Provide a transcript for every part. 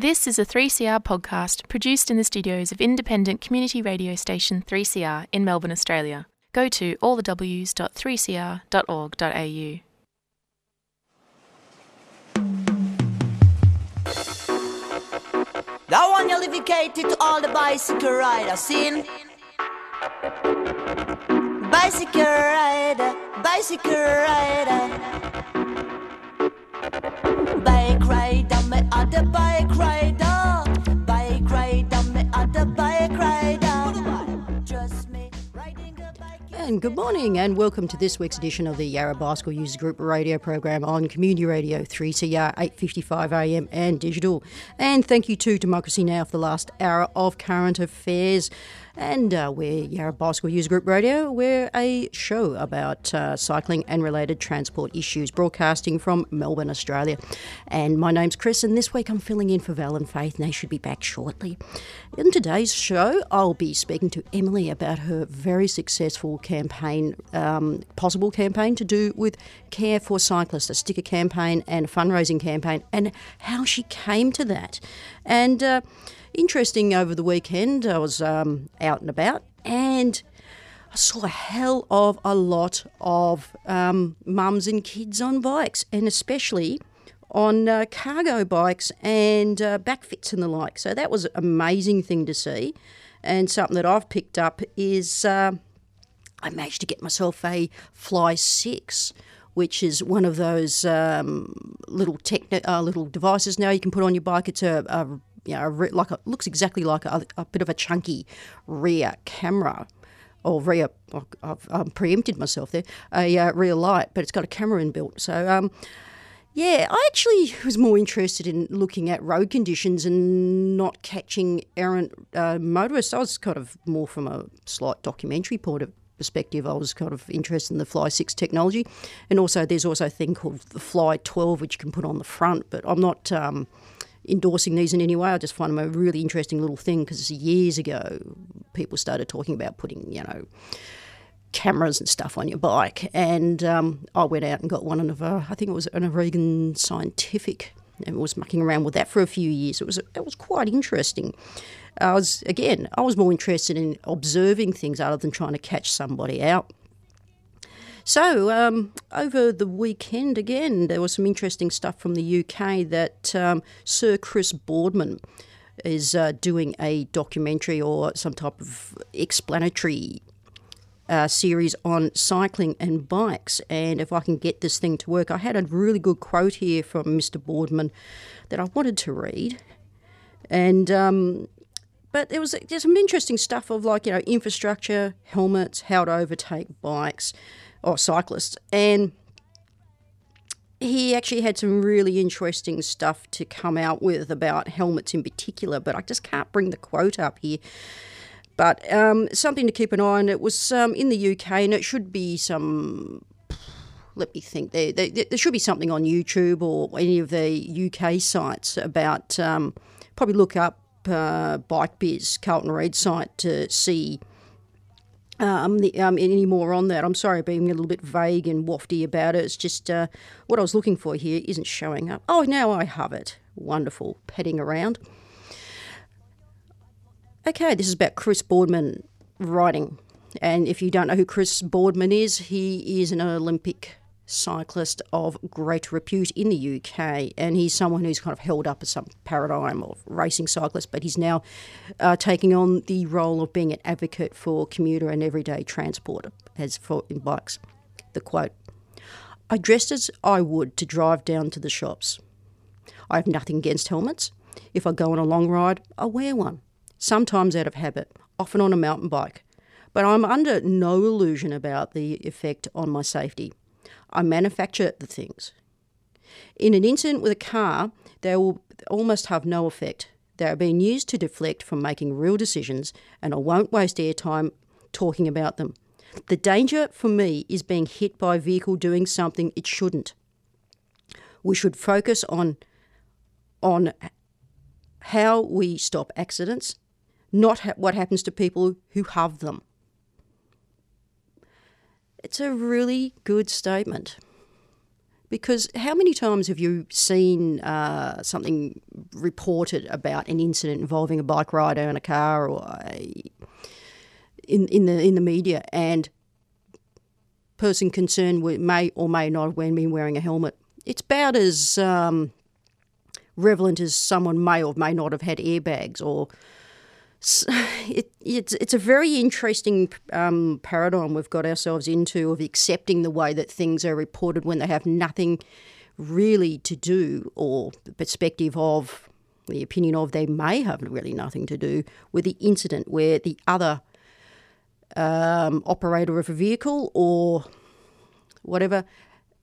This is a 3CR podcast produced in the studios of independent community radio station 3CR in Melbourne, Australia. Go to allthews.3cr.org.au. That one you to all the bicycle riders? Bicycle rider, bicycle rider. Bike rider, And good morning, and welcome to this week's edition of the Yarra Bicycle Users Group radio program on Community Radio 3CR 8:55 AM and digital. And thank you to Democracy Now for the last hour of current affairs. And uh, we're Yarra Bicycle User Group Radio. We're a show about uh, cycling and related transport issues, broadcasting from Melbourne, Australia. And my name's Chris, and this week I'm filling in for Val and Faith, and they should be back shortly. In today's show, I'll be speaking to Emily about her very successful campaign, um, Pozible campaign to do with Care for Cyclists, a sticker campaign and a fundraising campaign, and how she came to that. And uh, interesting over the weekend, I was um, out and about and I saw a hell of a lot of um, mums and kids on bikes, and especially on uh, cargo bikes and uh, bakfiets and the like. So that was an amazing thing to see. And something that I've picked up is uh, I managed to get myself a Fly 6 which is one of those um, little techni- uh, little devices now you can put on your bike. It's a, a you know, a like a, looks exactly like a, a bit of a chunky rear camera or rear. I've, I've preempted myself there. A uh, rear light, but it's got a camera inbuilt. So. Um, yeah, I actually was more interested in looking at road conditions and not catching errant uh, motorists. I was kind of more from a slight documentary point of perspective. I was kind of interested in the Fly 6 technology. And also, there's also a thing called the Fly 12, which you can put on the front, but I'm not. Um, endorsing these in any way. I just find them a really interesting little thing because years ago people started talking about putting, you know, cameras and stuff on your bike. And um, I went out and got one of, uh, I think it was an Oregon Scientific, and was mucking around with that for a few years. It was it was quite interesting. I was again, I was more interested in observing things other than trying to catch somebody out. So, um, over the weekend, again, there was some interesting stuff from the UK that um, Sir Chris Boardman is uh, doing a documentary or some type of explanatory uh, series on cycling and bikes. And if I can get this thing to work, I had a really good quote here from Mr. Boardman that I wanted to read. And um, but there was there's some interesting stuff of like you know infrastructure, helmets, how to overtake bikes or cyclists, and he actually had some really interesting stuff to come out with about helmets in particular. But I just can't bring the quote up here. But um, something to keep an eye on. It was um, in the UK, and it should be some. Let me think. There, there, there, should be something on YouTube or any of the UK sites about. Um, probably look up uh, Bike Biz, Carlton Reid site to see um, the, um, any more on that. I'm sorry being a little bit vague and wafty about it. It's just uh, what I was looking for here isn't showing up. Oh, now I have it. Wonderful. Petting around. Okay, this is about Chris Boardman riding. And if you don't know who Chris Boardman is, he is an Olympic cyclist of great repute in the UK, and he's someone who's kind of held up as some paradigm of racing cyclist, but he's now uh, taking on the role of being an advocate for commuter and everyday transport, as for in bikes. The quote: "I dressed as I would to drive down to the shops. I have nothing against helmets. If I go on a long ride, I wear one. Sometimes out of habit, often on a mountain bike." But I'm under no illusion about the effect on my safety. I manufacture the things. In an incident with a car, they will almost have no effect. They are being used to deflect from making real decisions, and I won't waste airtime talking about them. The danger for me is being hit by a vehicle doing something it shouldn't. We should focus on on how we stop accidents, not ha- what happens to people who have them. It's a really good statement. Because how many times have you seen uh, something reported about an incident involving a bike rider in a car or a, in in the in the media and person concerned may or may not have been wearing a helmet? It's about as um, relevant as someone may or may not have had airbags or it, it's it's a very interesting um, paradigm we've got ourselves into of accepting the way that things are reported when they have nothing really to do or the perspective of the opinion of they may have really nothing to do with the incident where the other um, operator of a vehicle or whatever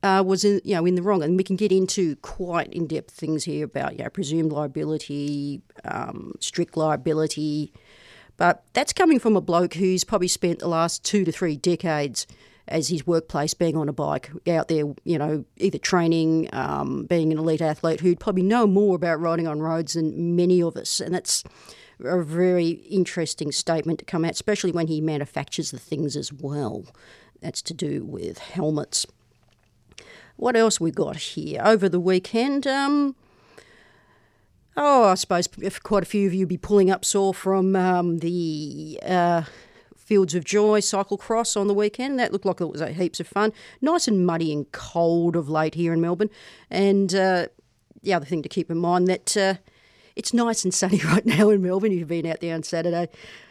uh, was in you know in the wrong, and we can get into quite in depth things here about you know presumed liability, um, strict liability, but that's coming from a bloke who's probably spent the last two to three decades as his workplace being on a bike out there, you know, either training, um, being an elite athlete who'd probably know more about riding on roads than many of us, and that's a very interesting statement to come out, especially when he manufactures the things as well. That's to do with helmets. What else we got here over the weekend? Um, oh, I suppose quite a few of you be pulling up saw from um, the uh, Fields of Joy cycle cross on the weekend. That looked like it was heaps of fun. Nice and muddy and cold of late here in Melbourne. And uh, the other thing to keep in mind that uh, it's nice and sunny right now in Melbourne. If you've been out there on Saturday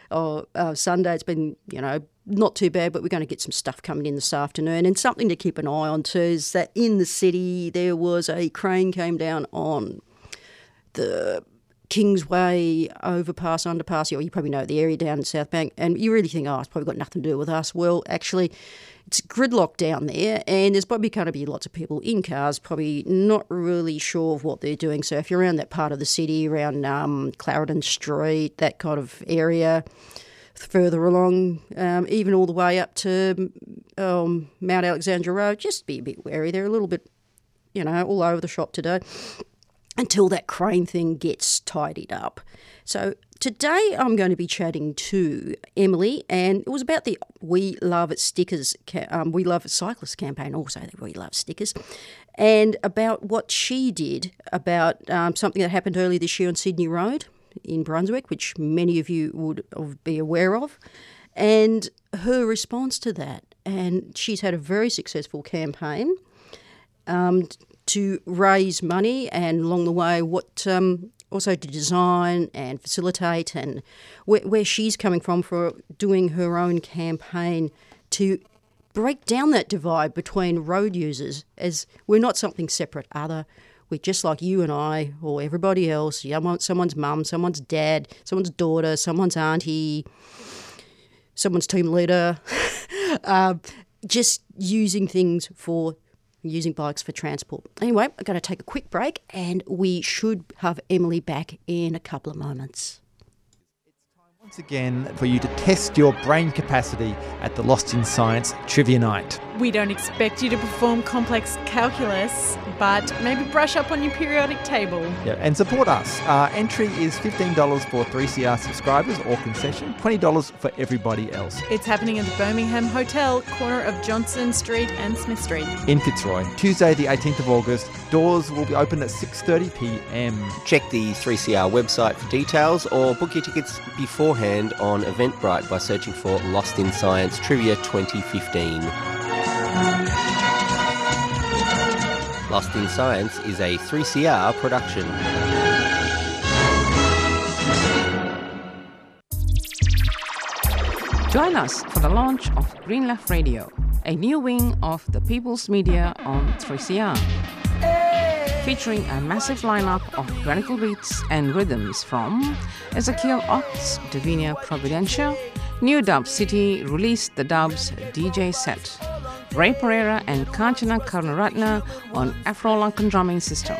or uh, Sunday, it's been you know not too bad. But we're going to get some stuff coming in this afternoon. And something to keep an eye on too is that in the city there was a crane came down on the Kingsway overpass, underpass, or you probably know the area down in South Bank, and you really think, oh, it's probably got nothing to do with us. Well, actually, it's gridlock down there, and there's probably going to be lots of people in cars, probably not really sure of what they're doing. So if you're around that part of the city, around um, Clarendon Street, that kind of area, further along, um, even all the way up to um, Mount Alexander Road, just be a bit wary. They're a little bit, you know, all over the shop today until that crane thing gets tidied up. So today I'm going to be chatting to Emily, and it was about the We Love Stickers, um, We Love Cyclists campaign, also the We Love Stickers, and about what she did about um, something that happened earlier this year on Sydney Road in Brunswick, which many of you would be aware of, and her response to that. And she's had a very successful campaign um, to raise money and along the way what um, also to design and facilitate and where, where she's coming from for doing her own campaign to break down that divide between road users as we're not something separate other we're just like you and I or everybody else someone's mum someone's dad someone's daughter someone's auntie someone's team leader uh, just using things for using bikes for transport. Anyway, I'm going to take a quick break and we should have Emily back in a couple of moments. It's time once again, for you to test your brain capacity at the Lost in Science Trivia Night. We don't expect you to perform complex calculus, but maybe brush up on your periodic table. Yeah, and support us. Uh, entry is $15 for 3CR subscribers or concession, $20 for everybody else. It's happening at the Birmingham Hotel, corner of Johnston Street and Smith Street. In Fitzroy, Tuesday the 18th of August. Doors will be open at 6:30 p.m. Check the 3CR website for details or book your tickets beforehand on Eventbrite by searching for Lost in Science Trivia 2015. Lost in Science is a 3CR production. Join us for the launch of Green Left Radio, a new wing of the People's Media on 3CR. Featuring a massive lineup of radical beats and rhythms from Ezekiel Ox, Davinia Providencia, New Dub City released the dub's DJ set, Ray Pereira and Kanchana Karunaratna on Afro-Lankan drumming system,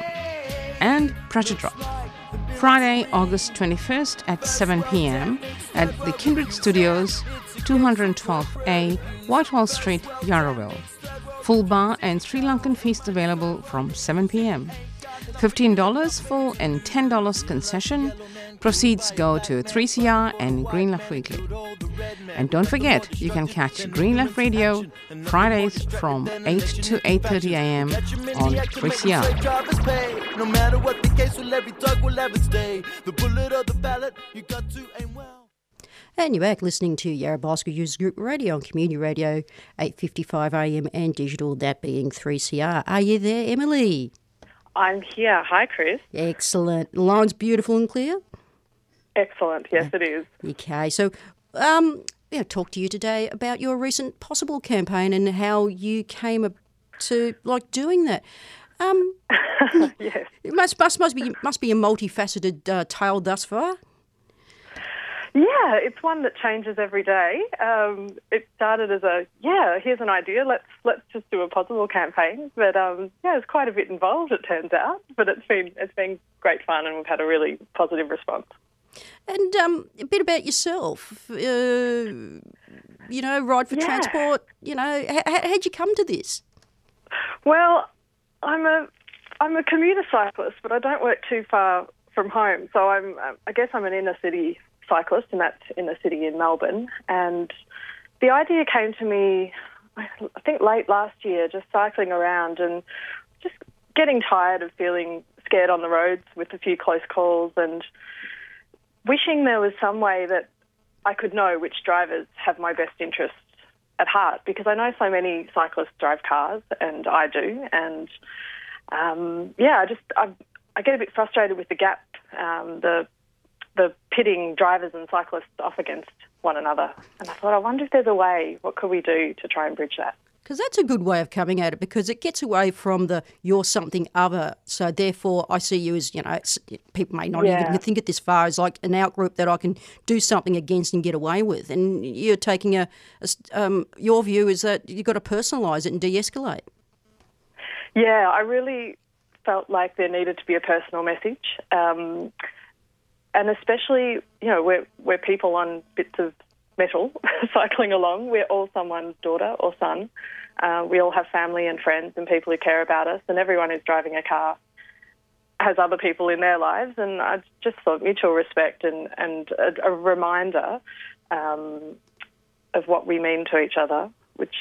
and Pressure Drop. Friday, August 21st at 7 p.m. at the Kindred Studios, 212A, Whitehall Street, Yarraville. Full bar and Sri Lankan feast available from 7 p.m. $15 full and $10 concession. Proceeds go to 3CR and Green Left Weekly. And don't forget, you can catch Green Left Radio Fridays from 8 to 8.30 a.m. on 3CR. Drivers pay. No matter what the case, will every dog will ever stay. The bullet or the ballot, you got to aim well. And you're back listening to Yarra Bicycle Users Group Radio on Community Radio, 8.55 AM and digital, that being 3CR. Are you there, Emily? I'm here. Hi, Chris. Excellent. The line's beautiful and clear? Excellent. Yes, it is. Okay, so um, yeah, talk to you today about your recent Pozible campaign and how you came to like doing that. Um, yes. it must must must be must be a multifaceted uh, tale thus far. Yeah, it's one that changes every day. Um, it started as a yeah, here's an idea. Let's let's just do a Pozible campaign. But um, yeah, there's quite a bit involved. It turns out, but it's been it's been great fun, and we've had a really positive response. And um, a bit about yourself. Uh, you know, ride for Yeah. transport. You know, h- how'd you come to this? Well, I'm a I'm a commuter cyclist, but I don't work too far from home. So I'm I guess I'm an inner city cyclist, and that's in the city in Melbourne. And the idea came to me, I think late last year, just cycling around and just getting tired of feeling scared on the roads with a few close calls and wishing there was some way that I could know which drivers have my best interests at heart because I know so many cyclists drive cars and I do and um, yeah I just I, I get a bit frustrated with the gap um, the the pitting drivers and cyclists off against one another and I thought I wonder if there's a way what could we do to try and bridge that Because that's a good way of coming at it because it gets away from the you're something other. So therefore, I see you as, you know, it's, people may not Yeah. even think it this far as like an outgroup that I can do something against and get away with. And you're taking a, a um, your view is that you've got to personalise it and de escalate. Yeah, I really felt like there needed to be a personal message, um, and especially you know we're we're people on bits of metal cycling along. We're all someone's daughter or son. Uh, we all have family and friends and people who care about us, and everyone who's driving a car has other people in their lives. And I just thought mutual respect and and a, a reminder um, of what we mean to each other, which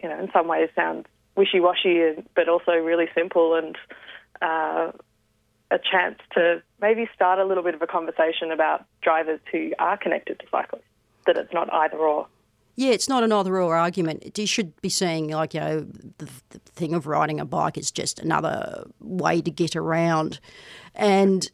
you know in some ways sounds wishy-washy, but also really simple and uh, a chance to maybe start a little bit of a conversation about drivers who are connected to cyclists. That it's not either or. Yeah, it's not an either or argument. You should be seeing, like, you know, the, the thing of riding a bike is just another way to get around. And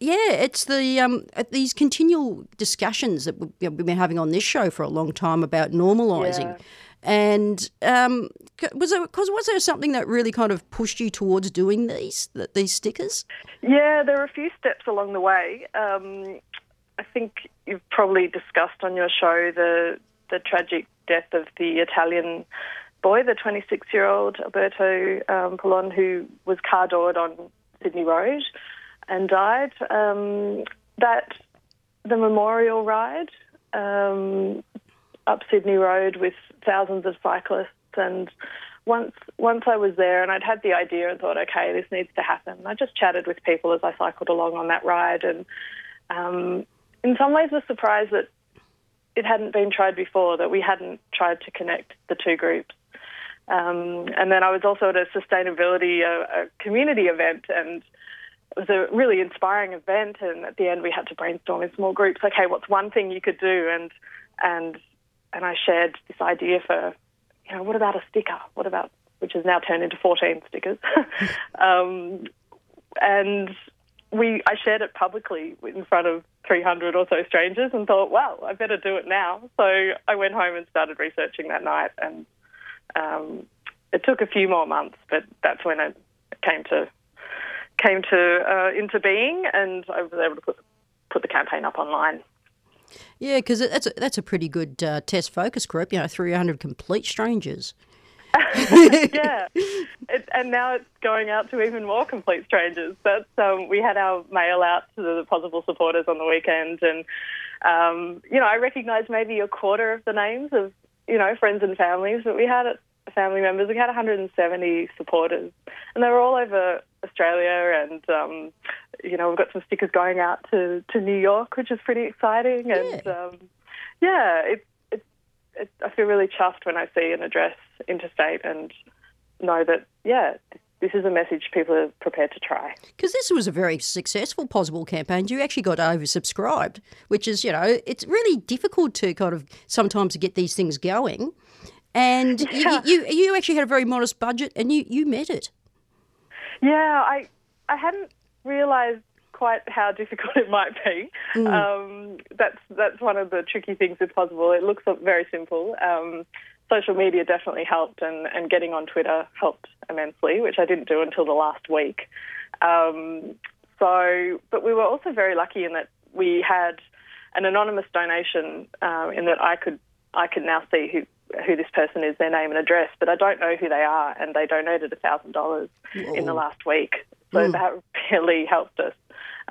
yeah, it's the um, these continual discussions that we've been having on this show for a long time about normalising. Yeah. And um, was there cause was there something that really kind of pushed you towards doing these th- these stickers? Yeah, there were a few steps along the way. Um, I think you've probably discussed on your show the the tragic death of the Italian boy, the 26 year old Alberto um, who was car doored on Sydney Road and died. Um, that the memorial ride um, up Sydney Road with thousands of cyclists and once once I was there and I'd had the idea and thought, okay, this needs to happen. I just chatted with people as I cycled along on that ride, and um, in some ways was surprised that it hadn't been tried before, that we hadn't tried to connect the two groups. Um, and then I was also at a sustainability, a, a community event, and it was a really inspiring event. And at the end, we had to brainstorm in small groups. Okay, what's one thing you could do? And and and I shared this idea for, you know, what about a sticker? What about which has now turned into 14 stickers? um, and we I shared it publicly in front of 300 or so strangers and thought, wow, I better do it now. So I went home and started researching that night, and um, it took a few more months, but that's when it came to came to uh, into being, and I was able to put put the campaign up online. Yeah, because that's a, that's a pretty good uh, test focus group. You know, three hundred complete strangers. yeah, it, and now it's going out to even more complete strangers. That's um, we had our mail out to the Pozible supporters on the weekend, and um, you know I recognised maybe a quarter of the names of you know friends and families, but we had family members. We had 170 supporters, and they were all over Australia, and um, you know we've got some stickers going out to to New York, which is pretty exciting, and um, yeah, it's it, I feel really chuffed when I see an address interstate and know that yeah, this is a message people are prepared to try. Because this was a very successful Pozible campaign. You actually got oversubscribed, which is, you know, it's really difficult to kind of sometimes get these things going. And Yeah. you, you you actually had a very modest budget, and you, you met it. Yeah, I I hadn't realised quite how difficult it might be. Um, that's that's one of the tricky things with Pozible. It looks very simple. Um, social media definitely helped, and, and getting on Twitter helped immensely, which I didn't do until the last week. Um, so, but we were also very lucky in that we had an anonymous donation um, in that I could I could now see who who this person is, their name and address, but I don't know who they are, and they donated thousand dollars in the last week. So that really helped us.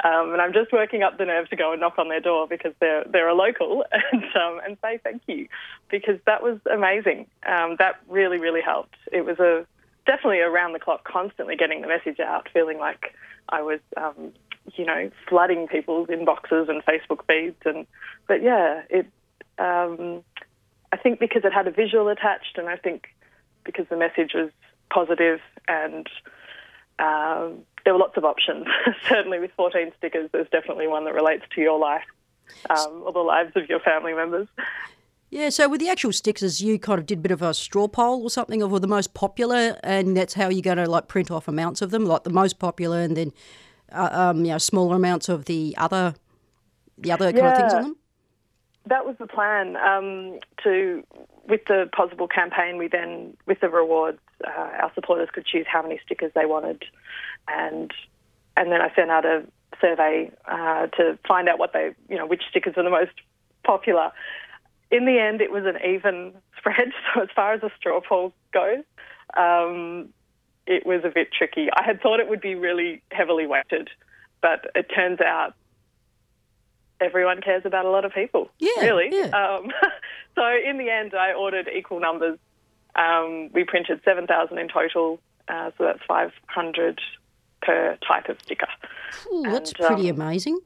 Um, and I'm just working up the nerve to go and knock on their door because they're they're a local and um, and say thank you because that was amazing. Um, that really really helped. It was a definitely around the clock, constantly getting the message out, feeling like I was um, you know flooding people's inboxes and Facebook feeds and but yeah it. Um, I think because it had a visual attached, and I think because the message was positive and um, there were lots of options. Certainly, with 14 stickers, there's definitely one that relates to your life um, or the lives of your family members. Yeah, so with the actual stickers, you kind of did a bit of a straw poll or something of the most popular, and that's how you're going to like print off amounts of them, like the most popular, and then uh, um, you know smaller amounts of the other, the other kind of things on them. That was the plan. Um, to with the Pozible campaign, we then with the rewards, uh, our supporters could choose how many stickers they wanted, and and then I sent out a survey uh, to find out what they, you know, which stickers were the most popular. In the end, it was an even spread. So as far as a straw poll goes, um, it was a bit tricky. I had thought it would be really heavily weighted, but it turns out everyone cares about a lot of people. Yeah, really. yeah. Um, so in the end, I ordered equal numbers. Um, we printed seven thousand in total, uh, so that's five hundred per type of sticker. Ooh, that's And, pretty um, amazing.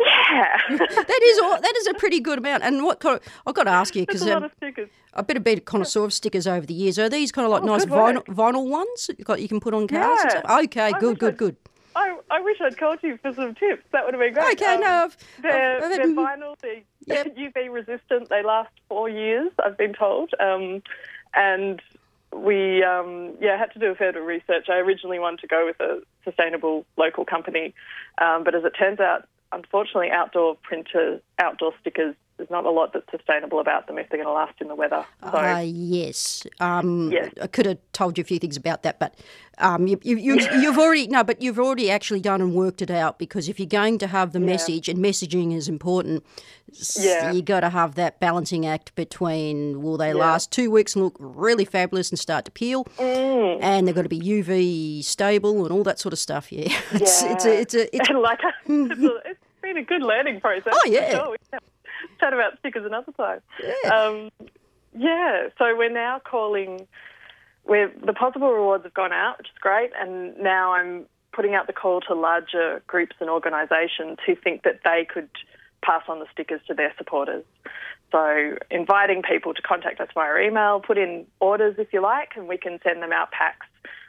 Yeah, That is all, that is a pretty good amount. And what kind of, I've got to ask you because a lot um, of stickers. I've been a bit of connoisseur of stickers over the years. Are these kind of like Oh, nice vinyl, vinyl ones that you got you can put on cars? Yeah. Okay, I good, good, good. I, I wish I'd called you for some tips. That would have been great. Okay, Um, no, I've, They're, I've, I've they're vinyl. They're Yep. UV resistant. They last four years. I've been told. Um, and we, um, yeah, had to do a fair bit of research. I originally wanted to go with a sustainable local company, um, but as it turns out, unfortunately, outdoor printer, outdoor stickers. There's not a lot that's sustainable about them if they're going to last in the weather. So Ah, yes. Um, Yes. I could have told you a few things about that, but um, you, you, you, you've already no, but you've already actually done and worked it out because if you're going to have the message and messaging is important, Yeah. you got to have that balancing act between will they last two weeks and look really fabulous and start to peel, Mm. and they've got to be UV stable and all that sort of stuff. Yeah, it's it's a, it's a it's like it's, a, it's been a good learning process. Oh, yeah. sure. Chat about stickers another time. Um, yeah. So we're now calling. We're the Pozible rewards have gone out, which is great, and now I'm putting out the call to larger groups and organisations who think that they could pass on the stickers to their supporters. So inviting people to contact us via email, put in orders if you like, and we can send them out packs.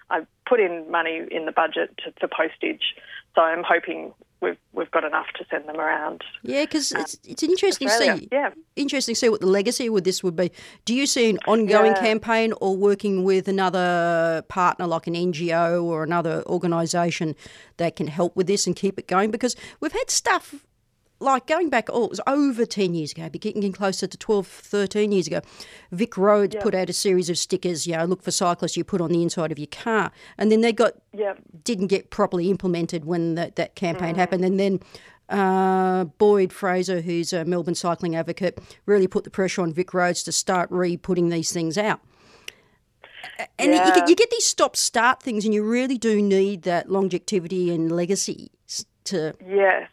I've put in money in the budget to, for postage, so I'm hoping we've we've got enough to send them around. Yeah, because um, it's it's an interesting to see. Yeah. Interesting to see what the legacy with this would be. Do you see an ongoing Yeah. campaign or working with another partner like an NGO or another organisation that can help with this and keep it going? Because we've had stuff like going back, oh, it was over 10 years ago, but getting closer to 12, 13 years ago. Vic Roads put out a series of stickers, you know, look for cyclists you put on the inside of your car. And then they got Yeah. didn't get properly implemented when that, that campaign Mm. happened. And then uh, Boyd Fraser, who's a Melbourne cycling advocate, really put the pressure on Vic Roads to start re putting these things out. And you, get, you get these stop start things, and you really do need that longevity and legacy to. Yes,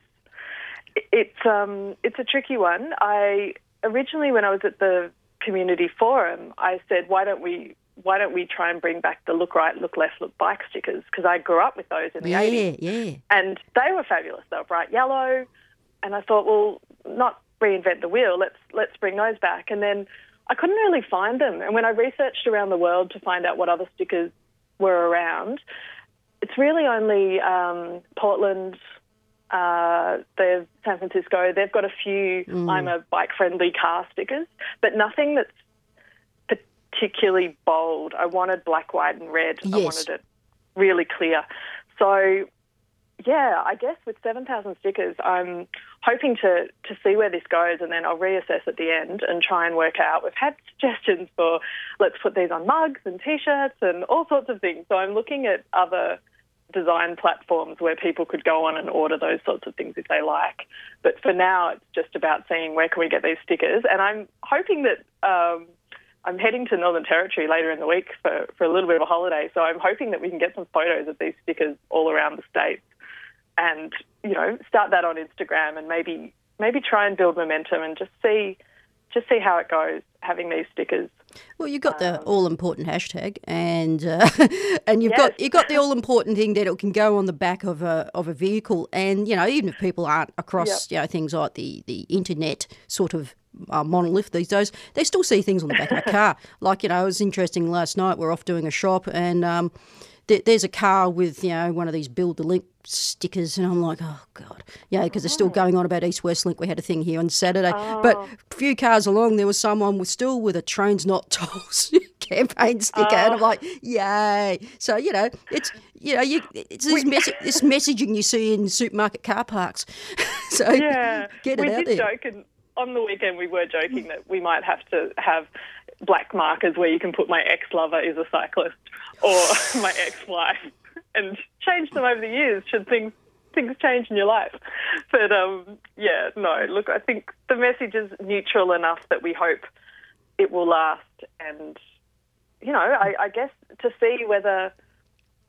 it's um, it's a tricky one. I originally, when I was at the community forum, I said, why don't we why don't we try and bring back the look right, look left, look bike stickers? Because I grew up with those in the Yeah, 80s. yeah. and they were fabulous. They were bright yellow, and I thought, well, not reinvent the wheel. Let's let's bring those back. And then I couldn't really find them. And when I researched around the world to find out what other stickers were around, it's really only um, Portland, uh, there's San Francisco. They've got a few I'm a bike friendly car stickers, but nothing that's particularly bold. I wanted black, white, and red. I wanted it really clear. So, yeah, I guess with 7,000 stickers, I'm hoping to, to see where this goes and then I'll reassess at the end and try and work out. We've had suggestions for let's put these on mugs and t shirts and all sorts of things. So I'm looking at other design platforms where people could go on and order those sorts of things if they like. But for now, it's just about seeing where can we get these stickers. And I'm hoping that um, I'm heading to Northern Territory later in the week for, for a little bit of a holiday. So I'm hoping that we can get some photos of these stickers all around the state and, you know, start that on Instagram and maybe maybe try and build momentum and just see just see how it goes having these stickers. Well, you've got the all important hashtag, and uh, and you've got you've got the all important thing that it can go on the back of a of a vehicle, and you know even if people aren't across you know things like the the internet sort of uh, monolith these days, they still see things on the back of a car. Like you know, it was interesting last night. We're off doing a shop, and um, th- there's a car with you know one of these build the link stickers, and I'm like, oh god, yeah, because they're still going on about East West Link. We had a thing here on Saturday, but oh. a few cars along, there was someone with still with a trains not tolls campaign sticker, and I'm oh. like, yay! So you know, it's you know, you it's this, mess- this messaging you see in supermarket car parks. so Yeah, get it we out did there. joke, and on the weekend we were joking that we might have to have black markers where you can put my ex-lover is a cyclist or my ex-wife, and change them over the years should things things change in your life. But um, yeah, no, look, I think the message is neutral enough that we hope it will last, and you know, I, I guess to see whether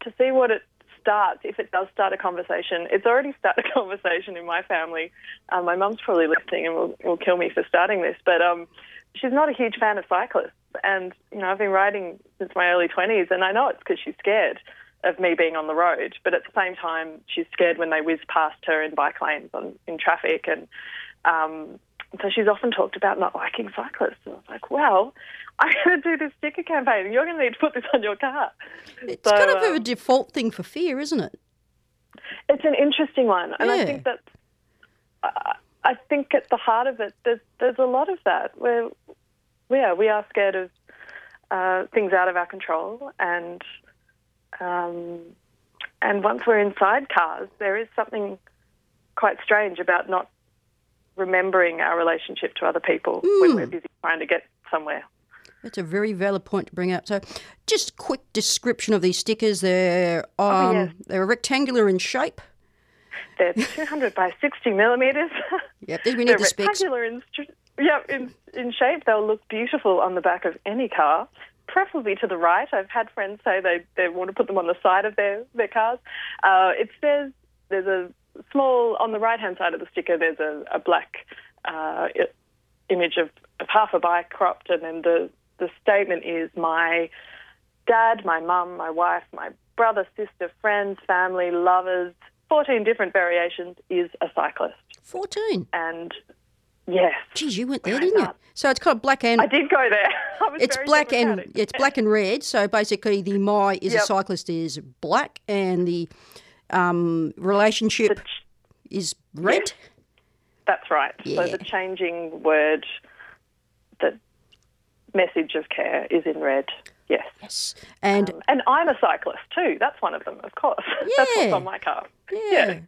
to see what it starts, if it does start a conversation. It's already started a conversation in my family. Um, my mum's probably listening and will, will kill me for starting this, but um, she's not a huge fan of cyclists. And, you know, I've been riding since my early 20s, and I know it's because she's scared of me being on the road. But at the same time, she's scared when they whiz past her in bike lanes on, in traffic. And um, so she's often talked about not liking cyclists. And I was like, well, I'm going to do this sticker campaign, and you're going to need to put this on your car. It's So, kind of a um, default thing for fear, isn't it? It's an interesting one, and Yeah. I think that I I think at the heart of it, there's there's a lot of that where, yeah, we are scared of uh, things out of our control, and um, and once we're inside cars, there is something quite strange about not remembering our relationship to other people when we're busy trying to get somewhere. That's a very valid point to bring up. So, just quick description of these stickers. They're um, Oh, yes. they're rectangular in shape. They're 200 by 60 millimeters. Yep, we need They're the specs. rectangular in, yeah, in, in shape. They'll look beautiful on the back of any car, preferably to the right. I've had friends say they, they want to put them on the side of their, their cars. Uh, it says there's a small, on the right hand side of the sticker, there's a, a black uh, image of, of half a bike cropped, and then the, the statement is my dad, my mum, my wife, my brother, sister, friends, family, lovers, 14 different variations, is a cyclist. 14. And yes, Geez, you went there, didn't you? So it's kind of black and I did go there. It's black and democratic. it's black and red. So basically, the my is a cyclist is black, and the um, relationship is red. That's right. So the changing word, the message of care is in red. Yes. Yes, and Um, and I'm a cyclist too. That's one of them, of course. Yeah. That's what's on my car. yeah.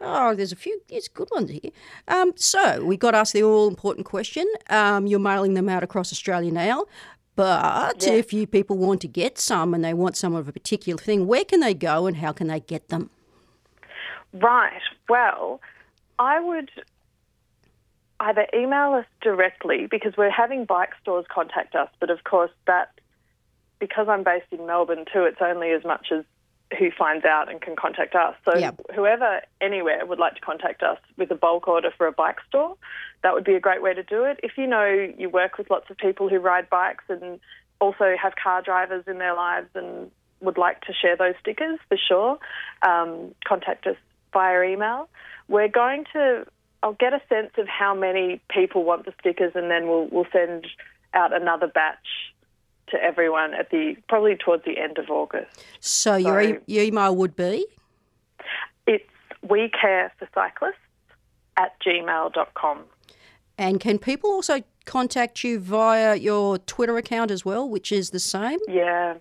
Oh, there's a few. There's good ones here. Um, so we got asked the all important question. Um, you're mailing them out across Australia now, but Yeah. if you people want to get some and they want some of a particular thing, where can they go and how can they get them? Right. Well, I would either email us directly because we're having bike stores contact us, but of course that because I'm based in Melbourne too, it's only as much as who finds out and can contact us. So Yep. whoever anywhere would like to contact us with a bulk order for a bike store, that would be a great way to do it. If you know you work with lots of people who ride bikes and also have car drivers in their lives and would like to share those stickers, for sure, um, contact us via email. We're going to I'll get a sense of how many people want the stickers, and then we'll we'll send out another batch to everyone at the probably towards the end of August. So, your, e- your email would be? It's we care for cyclists at gmail.com. And can people also contact you via your Twitter account as well, which is the same? Yeah.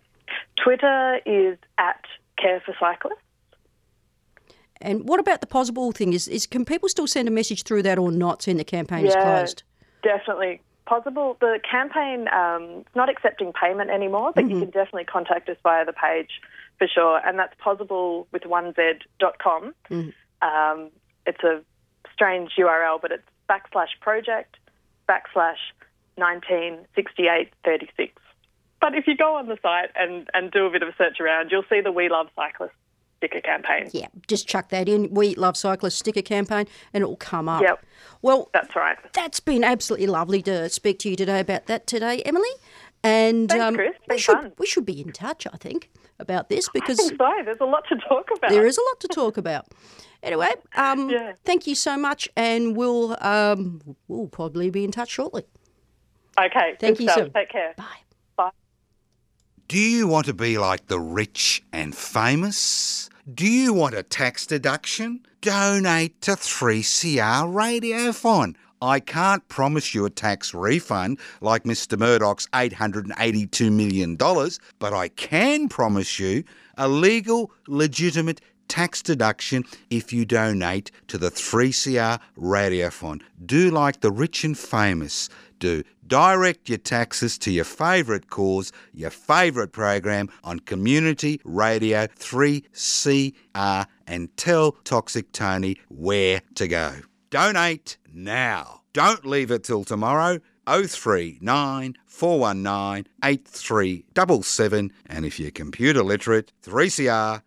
Twitter is at care for cyclists. And what about the Pozible thing? Is, is can people still send a message through that or not saying the campaign is closed? Definitely possible. The campaign um, is not accepting payment anymore, but you can definitely contact us via the page for sure. And that's possible with 1z.com. Um, it's a strange URL, but it's backslash project backslash 196836. But if you go on the site and, and do a bit of a search around, you'll see the We Love Cyclists sticker campaign. Yeah, just chuck that in. We Love Cyclists sticker campaign and it will come up. Yep. Well, That's right. that's been absolutely lovely to speak to you today about that today, Emily. And Thanks, um, Chris. we should fun. we should be in touch, I think, about this I because think so. There's a lot to talk about. there is a lot to talk about. Anyway, um, Yeah. thank you so much, and we'll um, we'll probably be in touch shortly. Okay. Thank good you, stuff. Take care. Bye. Bye. Do you want to be like the rich and famous? Do you want a tax deduction? Donate to 3CR Radiothon. I can't promise you a tax refund like Mr. Murdoch's $882 million, but I can promise you a legal, legitimate tax deduction if you donate to the 3CR Radiothon. Do like the rich and famous do. Direct your taxes to your favourite cause, your favourite program on Community Radio 3CR and tell Toxic Tony where to go. Donate now. Don't leave it till tomorrow. 039 419 8377 and if you're computer literate 3cr.org.au.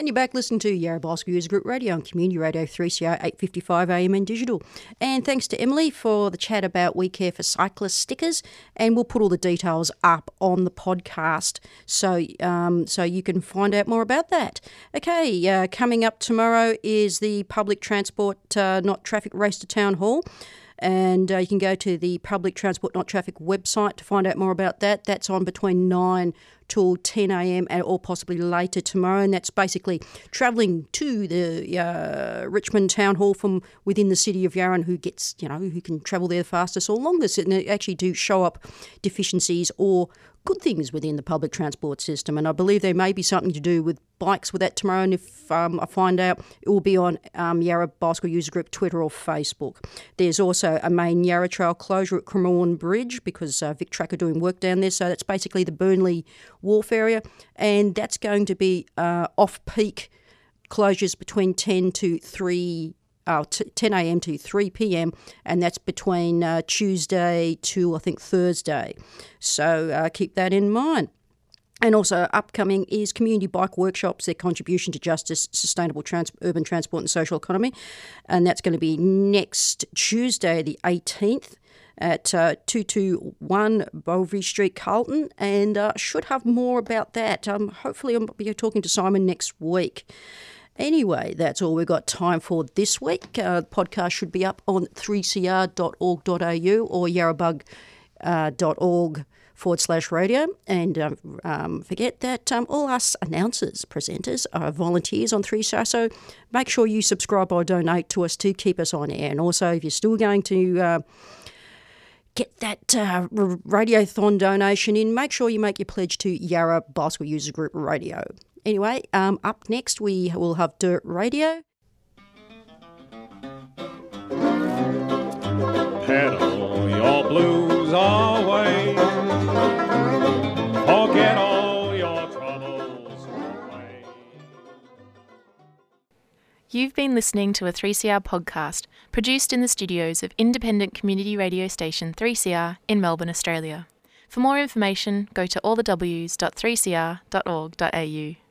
And you're back listening to Yarra Bicycle User Group Radio on Community Radio 3CR 855 AM and digital. And thanks to Emily for the chat about We Care for Cyclists stickers. And we'll put all the details up on the podcast so um, so you can find out more about that. Okay, uh, coming up tomorrow is the public transport, uh, not traffic race to town hall. And uh, you can go to the Public Transport Not Traffic website to find out more about that. That's on between 9 till 10 a.m. or possibly later tomorrow. And that's basically travelling to the uh, Richmond Town Hall from within the city of Yarra and who gets, you know, who can travel there fastest or longest. And they actually do show up deficiencies or good things within the public transport system. And I believe there may be something to do with bikes with that tomorrow. And if um, I find out, it will be on um, Yarra Bicycle User Group Twitter or Facebook. There's also a main Yarra Trail closure at Cremorne Bridge because uh, are doing work down there. So that's basically the Burnley Wharf area. And that's going to be uh, off peak closures between 10 to 3 uh, t- 10 a.m. to 3 p.m. and that's between uh, Tuesday to I think Thursday. So uh, keep that in mind. And also, upcoming is community bike workshops, their contribution to justice, sustainable trans- urban transport, and social economy. And that's going to be next Tuesday, the 18th, at uh, 221 Bouverie Street, Carlton. And uh, should have more about that. Um, hopefully, I'll be talking to Simon next week. Anyway, that's all we've got time for this week. Uh, podcast should be up on 3cr.org.au or yarrabug.org forward slash radio. And um, um, forget that um, all us announcers, presenters, are volunteers on 3CR. So make sure you subscribe or donate to us to keep us on air. And also, if you're still going to. Uh, get that uh, radiothon donation in, make sure you make your pledge to Yarra Bicycle User Group Radio. Anyway, um, up next we will have Dirt Radio. Pedal your blues away. Forget all your troubles away. You've been listening to a 3CR podcast produced in the studios of independent community radio station 3CR in Melbourne, Australia. For more information, go to allthews.3cr.org.au.